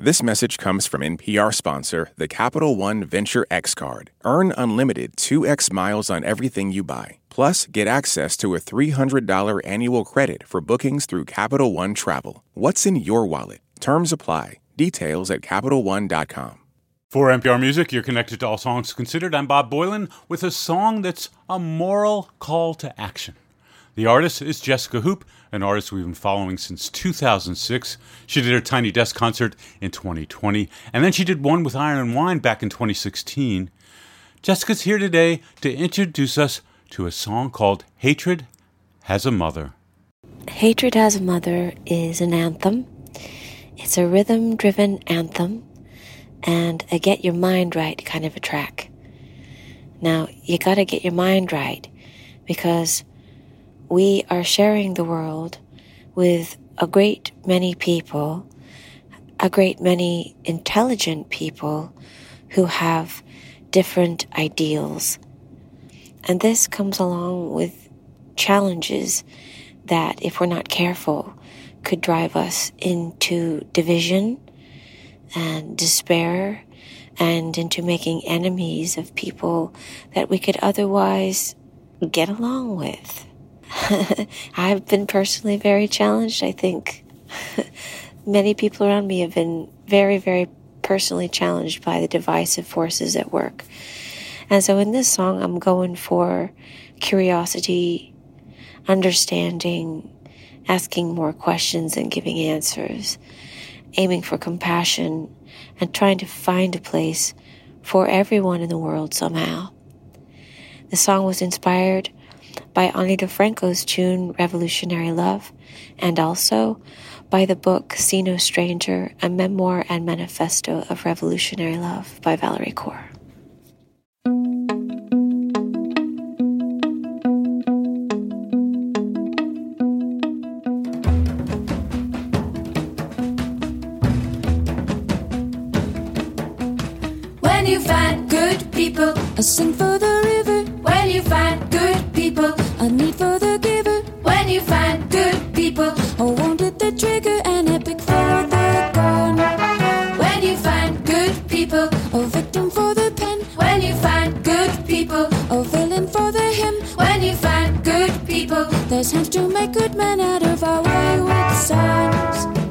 This message comes from NPR sponsor, the Capital One Venture X Card. Earn unlimited 2x miles on everything you buy. Plus, get access to a $300 annual credit for bookings through Capital One Travel. What's in your wallet? Terms apply. Details at CapitalOne.com. For NPR Music, you're connected to All Songs Considered. I'm Bob Boilen with a song that's a moral call to action. The artist is Jesca Hoop, an artist we've been following since 2006. She did her Tiny Desk concert in 2020, and then she did one with Iron and Wine back in 2016. Jesca's here today to introduce us to a song called Hatred Has a Mother. Hatred Has a Mother is an anthem. It's a rhythm driven anthem and a get your mind right kind of a track. Now, you gotta get your mind right because we are sharing the world with a great many people, a great many intelligent people who have different ideals. And this comes along with challenges that, if we're not careful, could drive us into division and despair and into making enemies of people that we could otherwise get along with. I've been personally very challenged. I think many people around me have been very, very personally challenged by the divisive forces at work. And so in this song, I'm going for curiosity, understanding, asking more questions and giving answers, aiming for compassion, and trying to find a place for everyone in the world somehow. The song was inspired by Ani DiFranco's tune Revolutionary Love, and also by the book See No Stranger, a memoir and manifesto of revolutionary love by Valerie Kaur. When you find good people, I sing for trigger, an epic for the gun. when you find good people, A victim for the pen. when you find good people, A villain for the hymn. when you find good people, There's hands to make good men out of our wayward sons.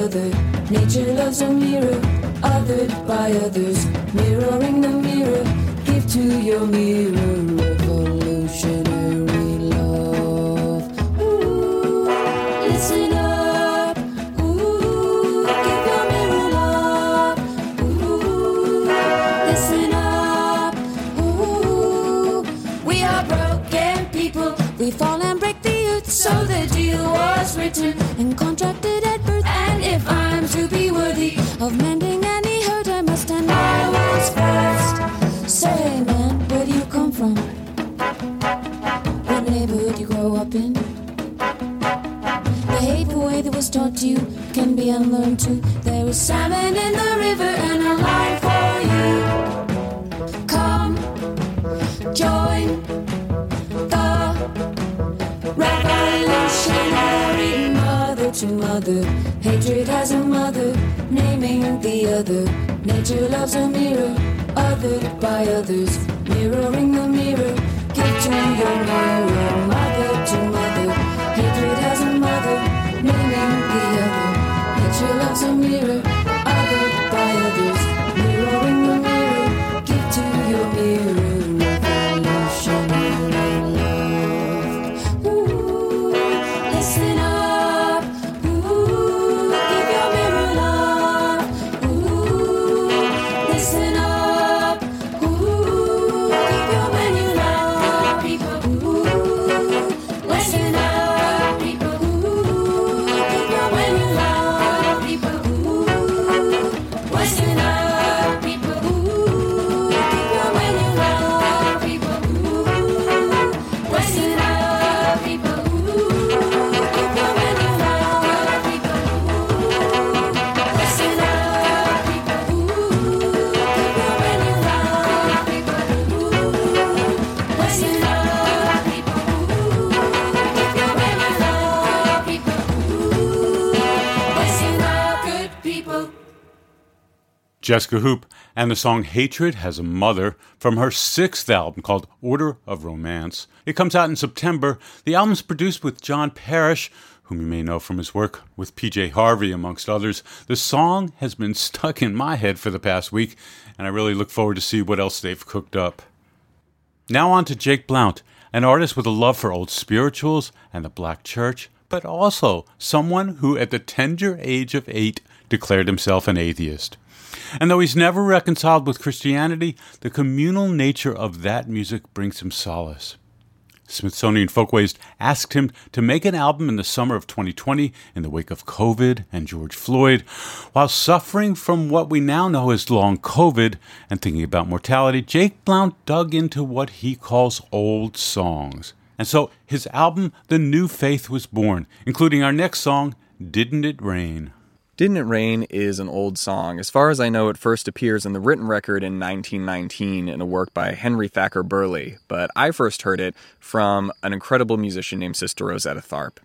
Other. Nature loves a mirror, othered by others. Mirroring the mirror, give to your mirror Jesca Hoop, and the song Hatred Has a Mother from her sixth album called Order of Romance. It comes out in September. The album's produced with John Parish, whom you may know from his work with PJ Harvey, amongst others. The song has been stuck in my head for the past week, and I really look forward to see what else they've cooked up. Now on to Jake Blount, an artist with a love for old spirituals and the black church, but also someone who at the tender age of eight declared himself an atheist. And though he's never reconciled with Christianity, the communal nature of that music brings him solace. Smithsonian Folkways asked him to make an album in the summer of 2020 in the wake of COVID and George Floyd. While suffering from what we now know as long COVID and thinking about mortality, Jake Blount dug into what he calls old songs. And so his album, The New Faith, was born, including our next song, Didn't It Rain? Didn't It Rain is an old song. As far as I know, it first appears in the written record in 1919 in a work by Henry Thacker Burleigh, but I first heard it from an incredible musician named Sister Rosetta Tharpe.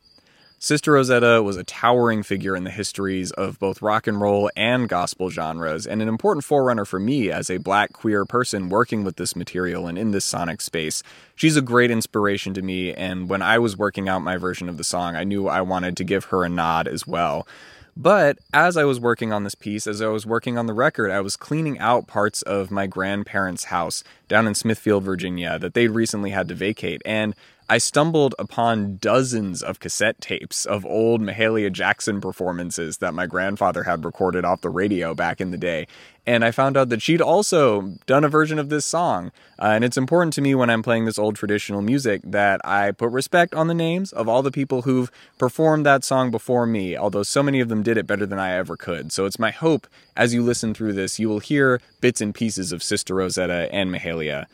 Sister Rosetta was a towering figure in the histories of both rock and roll and gospel genres, and an important forerunner for me as a black queer person working with this material and in this sonic space. She's a great inspiration to me, and when I was working out my version of the song, I knew I wanted to give her a nod as well. But as I was working on this piece, as I was working on the record, I was cleaning out parts of my grandparents' house down in Smithfield, Virginia, that they'd recently had to vacate. And I stumbled upon dozens of cassette tapes of old Mahalia Jackson performances that my grandfather had recorded off the radio back in the day. And I found out that she'd also done a version of this song. Uh, and it's important to me when I'm playing this old traditional music that I put respect on the names of all the people who've performed that song before me, although so many of them did it better than I ever could. So it's my hope as you listen through this, you will hear bits and pieces of Sister Rosetta and Mahalia.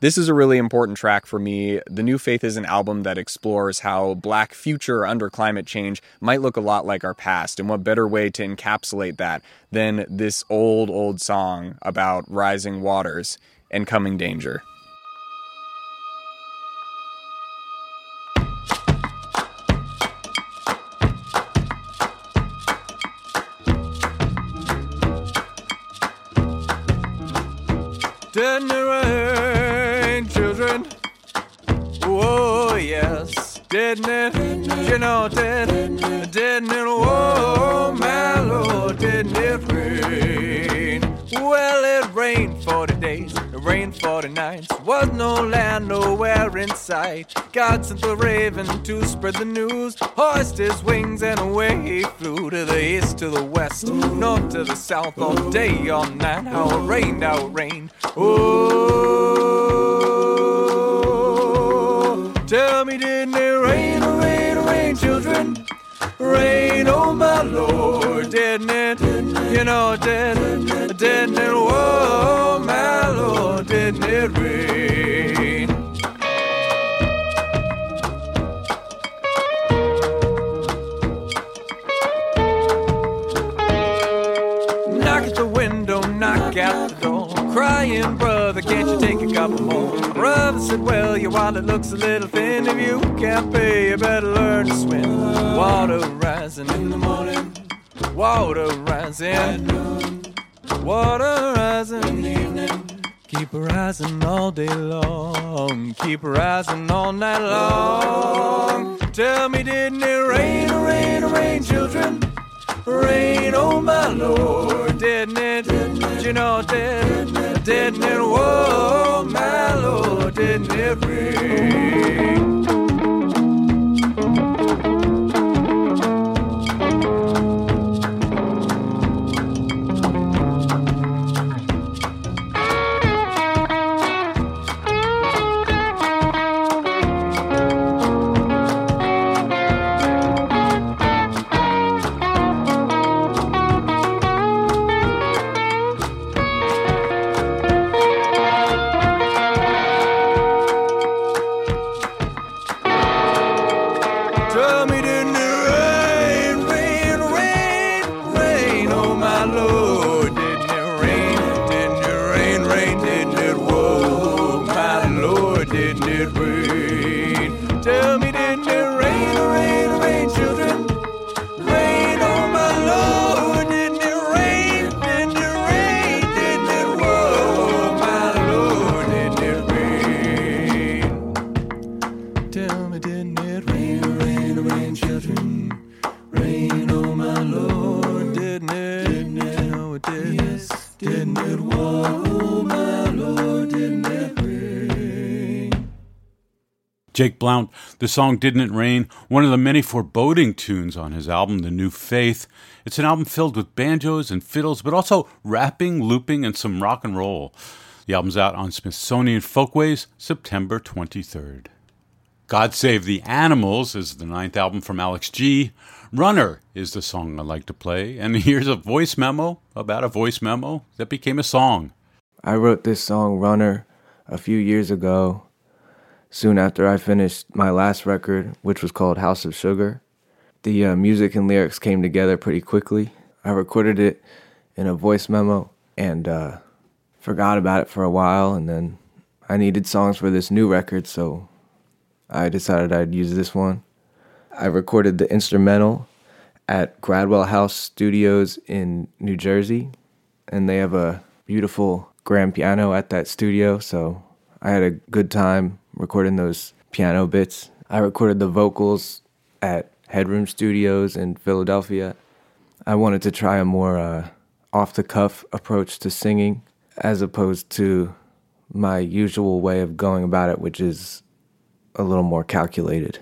This is a really important track for me. The New Faith is an album that explores how black future under climate change might look a lot like our past, and what better way to encapsulate that than this old, old song about rising waters and coming danger. Didn't it? You know, did, didn't it? Oh, my Lord, didn't it rain? Well, it rained 40 days, it rained 40 nights. Was no land nowhere in sight. God sent the raven to spread the news. Hoist his wings and away he flew to the east, to the west, north to the south, all day, all night. How it rained, how it rained. Oh, tell me, didn't it rain, oh, rain, oh, rain, children? Rain, oh my Lord, didn't it? You know, didn't, didn't it? Oh my Lord, didn't it rain? Said, Well, your wallet looks a little thin. If you can't pay, you better learn to swim. Water rising in the morning, water rising at noon, water rising in the evening. Keep rising all day long, keep rising all night long. Tell me, didn't it rain, rain, rain, children? Rain, oh my Lord, didn't it? Did You know, did, didn't it? Whoa, my Lord, didn't it rain? Didn't it rain? The song Didn't It Rain, one of the many foreboding tunes on his album, The New Faith. It's an album filled with banjos and fiddles, but also rapping, looping, and some rock and roll. The album's out on Smithsonian Folkways September 23rd. God Save the Animals is the ninth album from Alex G. Runner is the song I like to play, and here's a voice memo about a voice memo that became a song. I wrote this song Runner a few years ago, soon after I finished my last record, which was called House of Sugar. The uh, music and lyrics came together pretty quickly. I recorded it in a voice memo and uh, forgot about it for a while, and then I needed songs for this new record, so I decided I'd use this one. I recorded the instrumental at Gradwell House Studios in New Jersey, and they have a beautiful grand piano at that studio, so I had a good time recording those piano bits. I recorded the vocals at Headroom Studios in Philadelphia. I wanted to try a more uh, off the cuff approach to singing as opposed to my usual way of going about it, which is a little more calculated.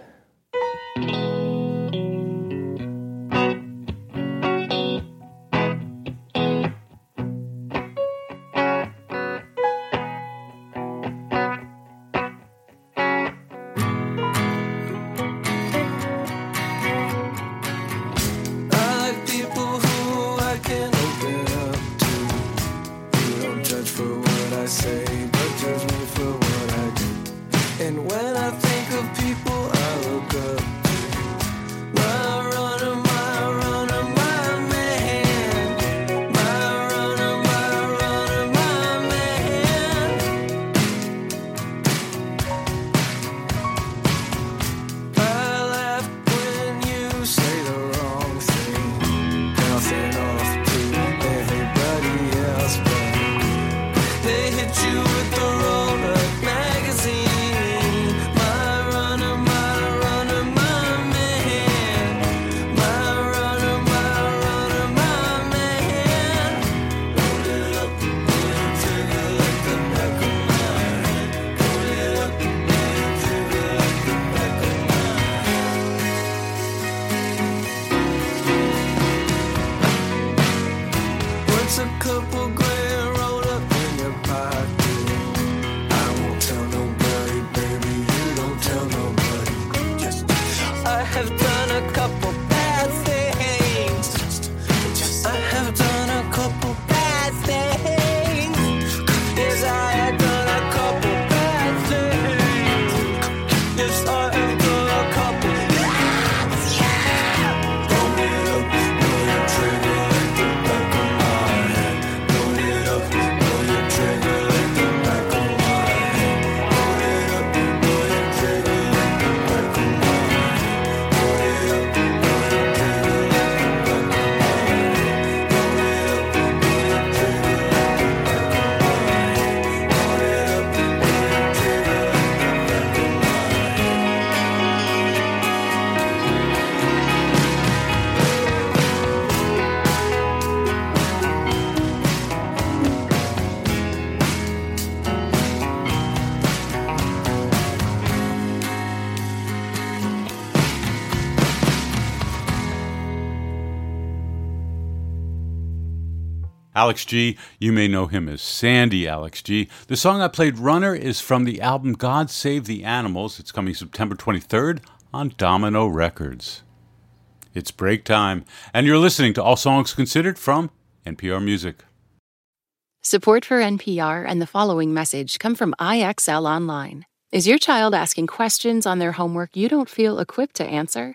Alex G, you may know him as Sandy Alex G. The song I played, Runner, is from the album God Save the Animals. It's coming September 23rd on Domino Records. It's break time, and you're listening to All Songs Considered from NPR Music. Support for NPR and the following message come from IXL Online. Is your child asking questions on their homework you don't feel equipped to answer?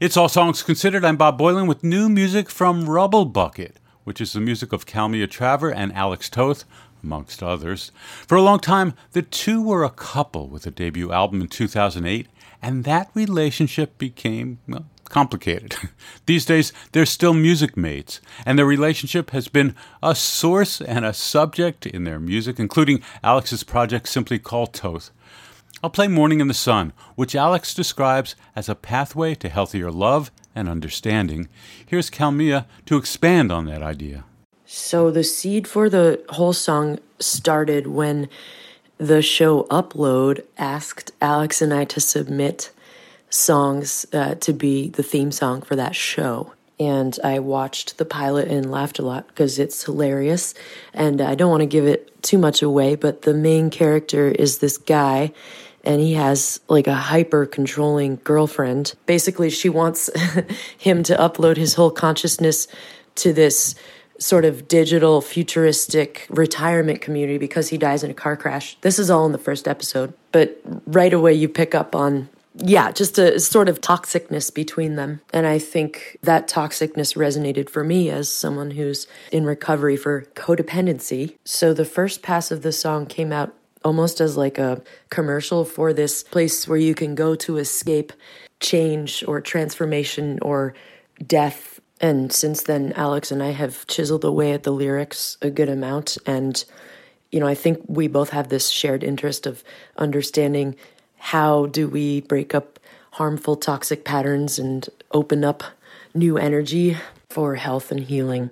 It's All Songs Considered. I'm Bob Boilen with new music from Rubblebucket, which is the music of Kalmia Traver and Alex Toth, amongst others. For a long time, the two were a couple with a debut album in 2008, and that relationship became, well, complicated. These days, they're still music mates, and their relationship has been a source and a subject in their music, including Alex's project simply called Toth. I'll play Morning in the Sun, which Alex describes as a pathway to healthier love and understanding. Here's Kalmia to expand on that idea. So the seed for the whole song started when the show Upload asked Alex and I to submit songs uh, to be the theme song for that show. And I watched the pilot and laughed a lot because it's hilarious. And I don't want to give it too much away, but the main character is this guy and he has like a hyper controlling girlfriend. Basically, she wants him to upload his whole consciousness to this sort of digital futuristic retirement community because he dies in a car crash. This is all in the first episode, but right away you pick up on yeah, just a sort of toxicness between them. And I think that toxicness resonated for me as someone who's in recovery for codependency. So the first pass of the song came out almost as like a commercial for this place where you can go to escape change or transformation or death. And since then, Alex and I have chiseled away at the lyrics a good amount. And, you know, I think we both have this shared interest of understanding how do we break up harmful toxic patterns and open up new energy for health and healing.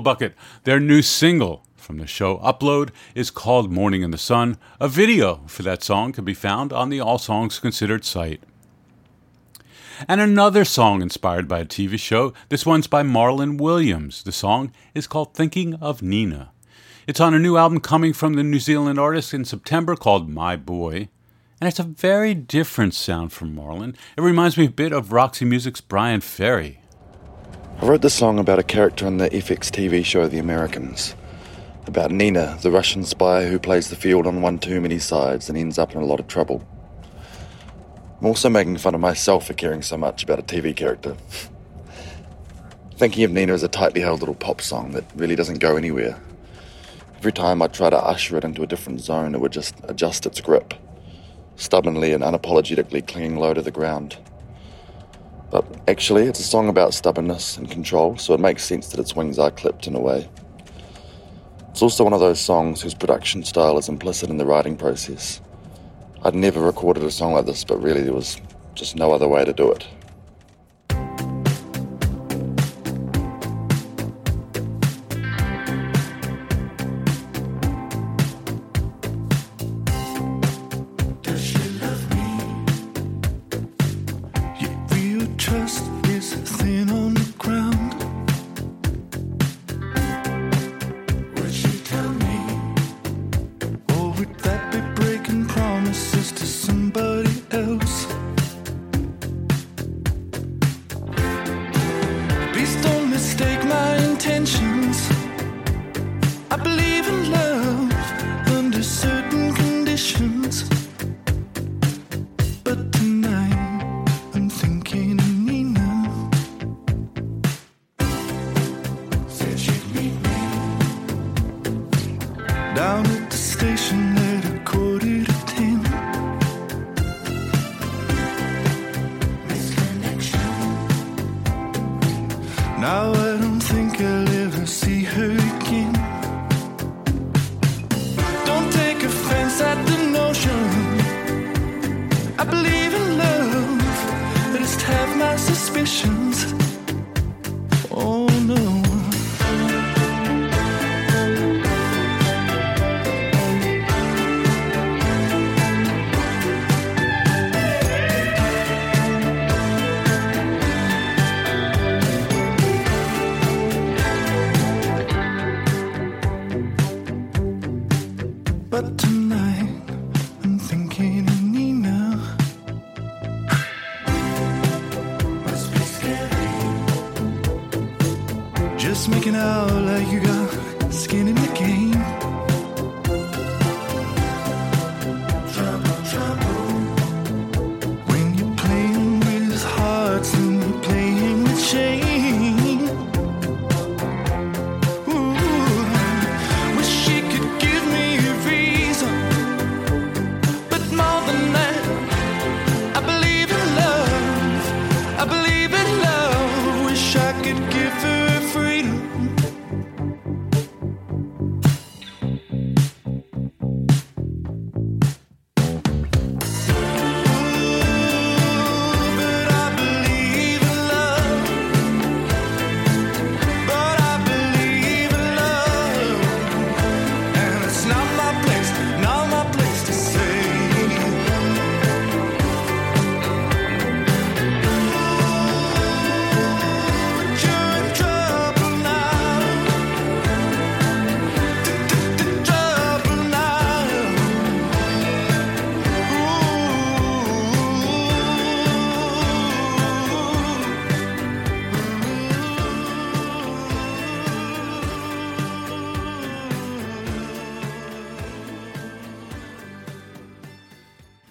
Bucket, their new single from the show Upload is called Morning in the Sun. A video for that song can be found on the All Songs Considered site. And another song inspired by a TV show. This one's by Marlon Williams. The song is called Thinking of Nina. It's on a new album coming from the New Zealand artist in September called My Boy. And it's a very different sound from Marlon. It reminds me a bit of Roxy Music's Bryan Ferry. I wrote this song about a character in the FX TV show The Americans. About Nina, the Russian spy who plays the field on one too many sides and ends up in a lot of trouble. I'm also making fun of myself for caring so much about a TV character. Thinking of Nina as a tightly held little pop song that really doesn't go anywhere. Every time I try to usher it into a different zone, it would just adjust its grip, stubbornly and unapologetically clinging low to the ground. But actually, it's a song about stubbornness and control, so it makes sense that its wings are clipped in a way. It's also one of those songs whose production style is implicit in the writing process. I'd never recorded a song like this, but really there was just no other way to do it.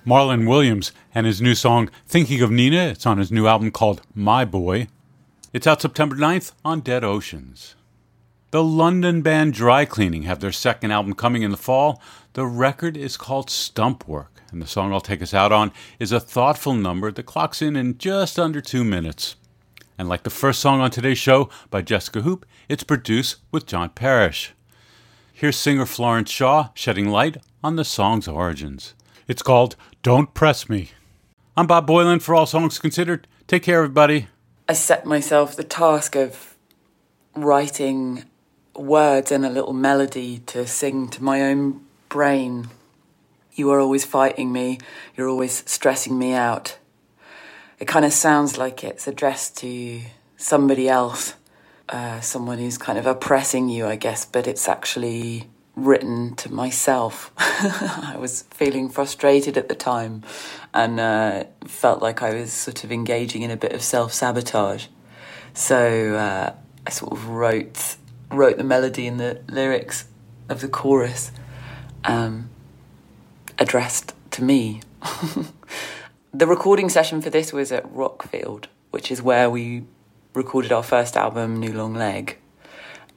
Marlon Williams and his new song Thinking of Nina. It's on his new album called My Boy. It's out September 9th on Dead Oceans. The London band Dry Cleaning have their second album coming in the fall. The record is called Stumpwork, and the song I'll take us out on is a thoughtful number that clocks in in just under two minutes. And like the first song on today's show by Jesca Hoop, it's produced with John Parish. Here's singer Florence Shaw shedding light on the song's origins. It's called Don't Press Me. I'm Bob Boilen for All Songs Considered. Take care, everybody. I set myself the task of writing words and a little melody to sing to my own brain. You are always fighting me, you're always stressing me out. It kind of sounds like it's addressed to somebody else, uh, someone who's kind of oppressing you, I guess, but it's actually written to myself. I was feeling frustrated at the time and uh, felt like I was sort of engaging in a bit of self sabotage. So uh, I sort of wrote wrote the melody and the lyrics of the chorus um, addressed to me. the recording session for this was at Rockfield, which is where we recorded our first album, New Long Leg.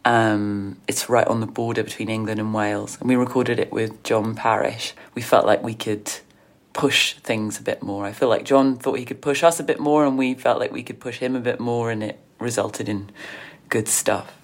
Um, it's right on the border between England and Wales, and we recorded it with John Parish. We felt like we could push things a bit more. I feel like John thought he could push us a bit more, and we felt like we could push him a bit more, and it resulted in good stuff.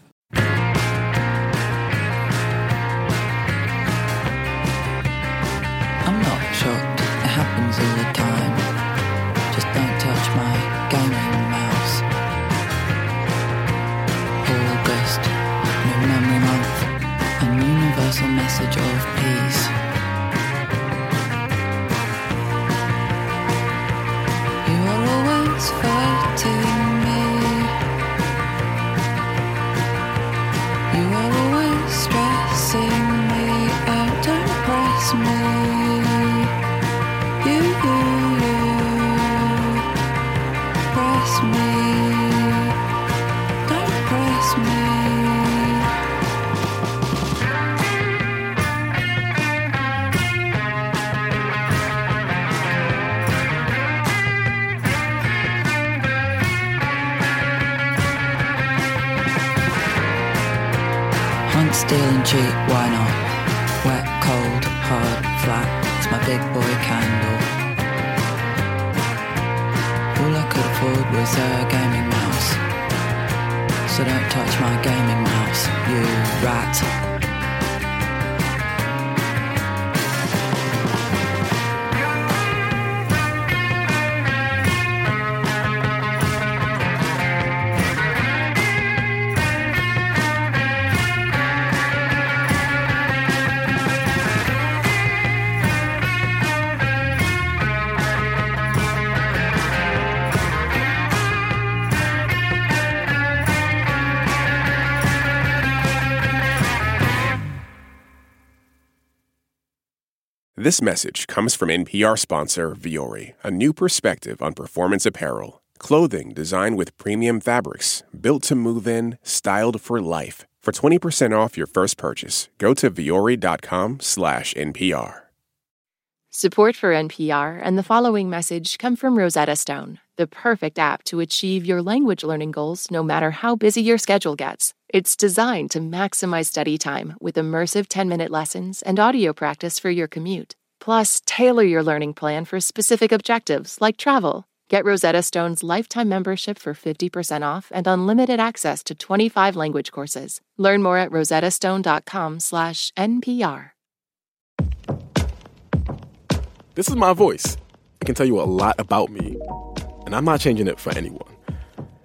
Steal, and cheat, why not? Wet, cold, hard, flat, it's my big boy candle. All I could afford was a gaming mouse. So don't touch my gaming mouse, you rat. This message comes from NPR sponsor Vuori, a new perspective on performance apparel. Clothing designed with premium fabrics, built to move in, styled for life. For 20% off your first purchase, go to vuori.com slash NPR. Support for NPR and the following message come from Rosetta Stone, the perfect app to achieve your language learning goals no matter how busy your schedule gets. It's designed to maximize study time with immersive 10 minute lessons and audio practice for your commute. Plus, tailor your learning plan for specific objectives like travel. Get Rosetta Stone's lifetime membership for 50% off and unlimited access to 25 language courses. Learn more at rosettastone.com/npr. This is my voice. It can tell you a lot about me, and I'm not changing it for anyone.